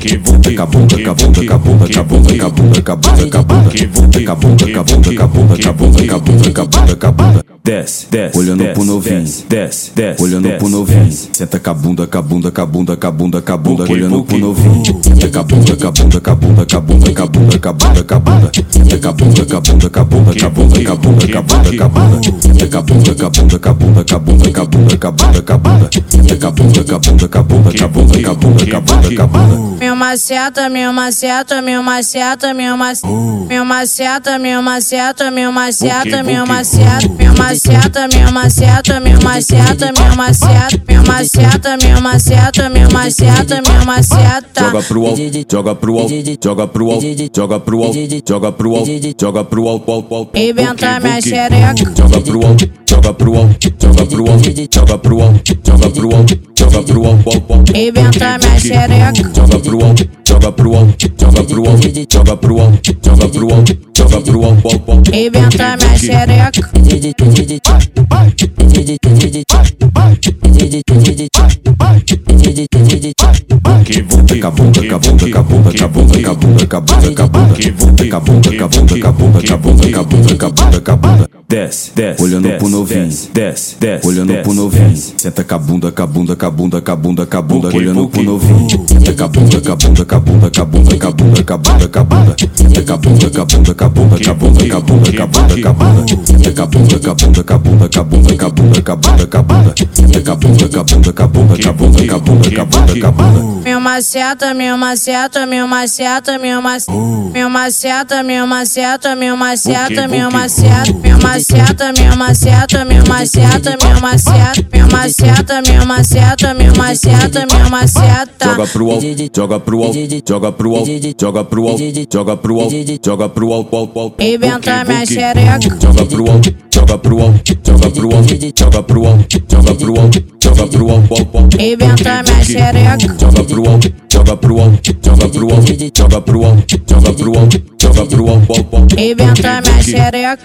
Que bunda, cabunda, cabunda, cabunda, cabunda, cabunda, cabunda, cabunda, que bunda, cabunda, cabunda, cabunda, cabunda, cabunda, cabunda, cabunda desce, desce, olhando pro novinho, desce, desce, olhando pro novinho. Senta com a bunda, com a bunda, com a bunda, com a bunda, com a bunda, olhando pro novinho. Senta com a bunda, com a bunda, com a bunda, com a bunda, com a bunda, com a bunda, com a bunda. Senta com a bunda, com a bunda, com a bunda, com a bunda, com a bunda, com a bunda, com a bunda. Senta com a bunda, com a bunda, com a bunda, com a bunda, com a bunda, com a bunda, com a bunda. Senta com a bunda, com a bunda, com a bunda, com a bunda, com a bunda, com a bunda, com a bunda maceta, meu maceta, meu maceta, meu maceta, meu maceta, meu maceta, meu maceta, meu maceta, meu maceta, meu maceta, meu maceta, meu maceta, meu maceta, meu maceta, meu maceta, meu maceta. Joga pro alto, joga pro alto, joga pro alto, joga pro alto, joga pro alto, joga pro alto, alto, alto. Inventa minha xereca. Joga pro alto, joga pro alto, joga pro alto, joga pro alto, joga pro alto, joga pro alto, alto, alto. Inventa minha xereca. Joga pro alto, joga pro alto, joga pro alto, joga pro alto, joga pro alto, joga pro alto. Inventa minha xereca. Cabunda, cabunda, cabunda, cabunda, cabunda, cabunda, cabunda. Que bunda, cabunda, cabunda, cabunda, cabunda, cabunda, cabunda, cabunda desce, desce, olhando desce, pro novinho, desce, desce, olhando desce, pro novinho, desce. senta com a bunda, com a bunda, com a bunda, com a bunda, com a bunda, okay, olhando okay. pro novinho, senta com a bunda, com a bunda, com a bunda, com a bunda, com a bunda, com a bunda, com a bunda, senta com a bunda, com a bunda, com a bunda, com a bunda, com a bunda, com a bunda, com a bunda, senta com a bunda, com a bunda, com a bunda, com a bunda, com a bunda, com a bunda, com a bunda, senta com a bunda, com a bunda, com a bunda, com a bunda, com a bunda, com a bunda, com a bunda maceta, meu maceta, meu maceta, meu maceta, meu maceta, meu maceta, meu maceta, meu maceta, meu maceta, meu maceta, meu maceta, meu maceta, meu maceta, meu maceta, meu maceta, meu maceta. Joga pro alto, joga pro alto, joga pro alto, joga pro alto, joga pro alto, joga pro alto, alto, alto. Inventa minha xereca. Joga pro alto, joga pro alto, joga pro alto, joga pro alto, joga pro alto, joga pro alto, alto, alto. Inventa minha xereca. Joga pro alto, joga pro alto, joga pro alto, joga pro alto, joga pro alto, joga pro alto. Inventa minha xereca.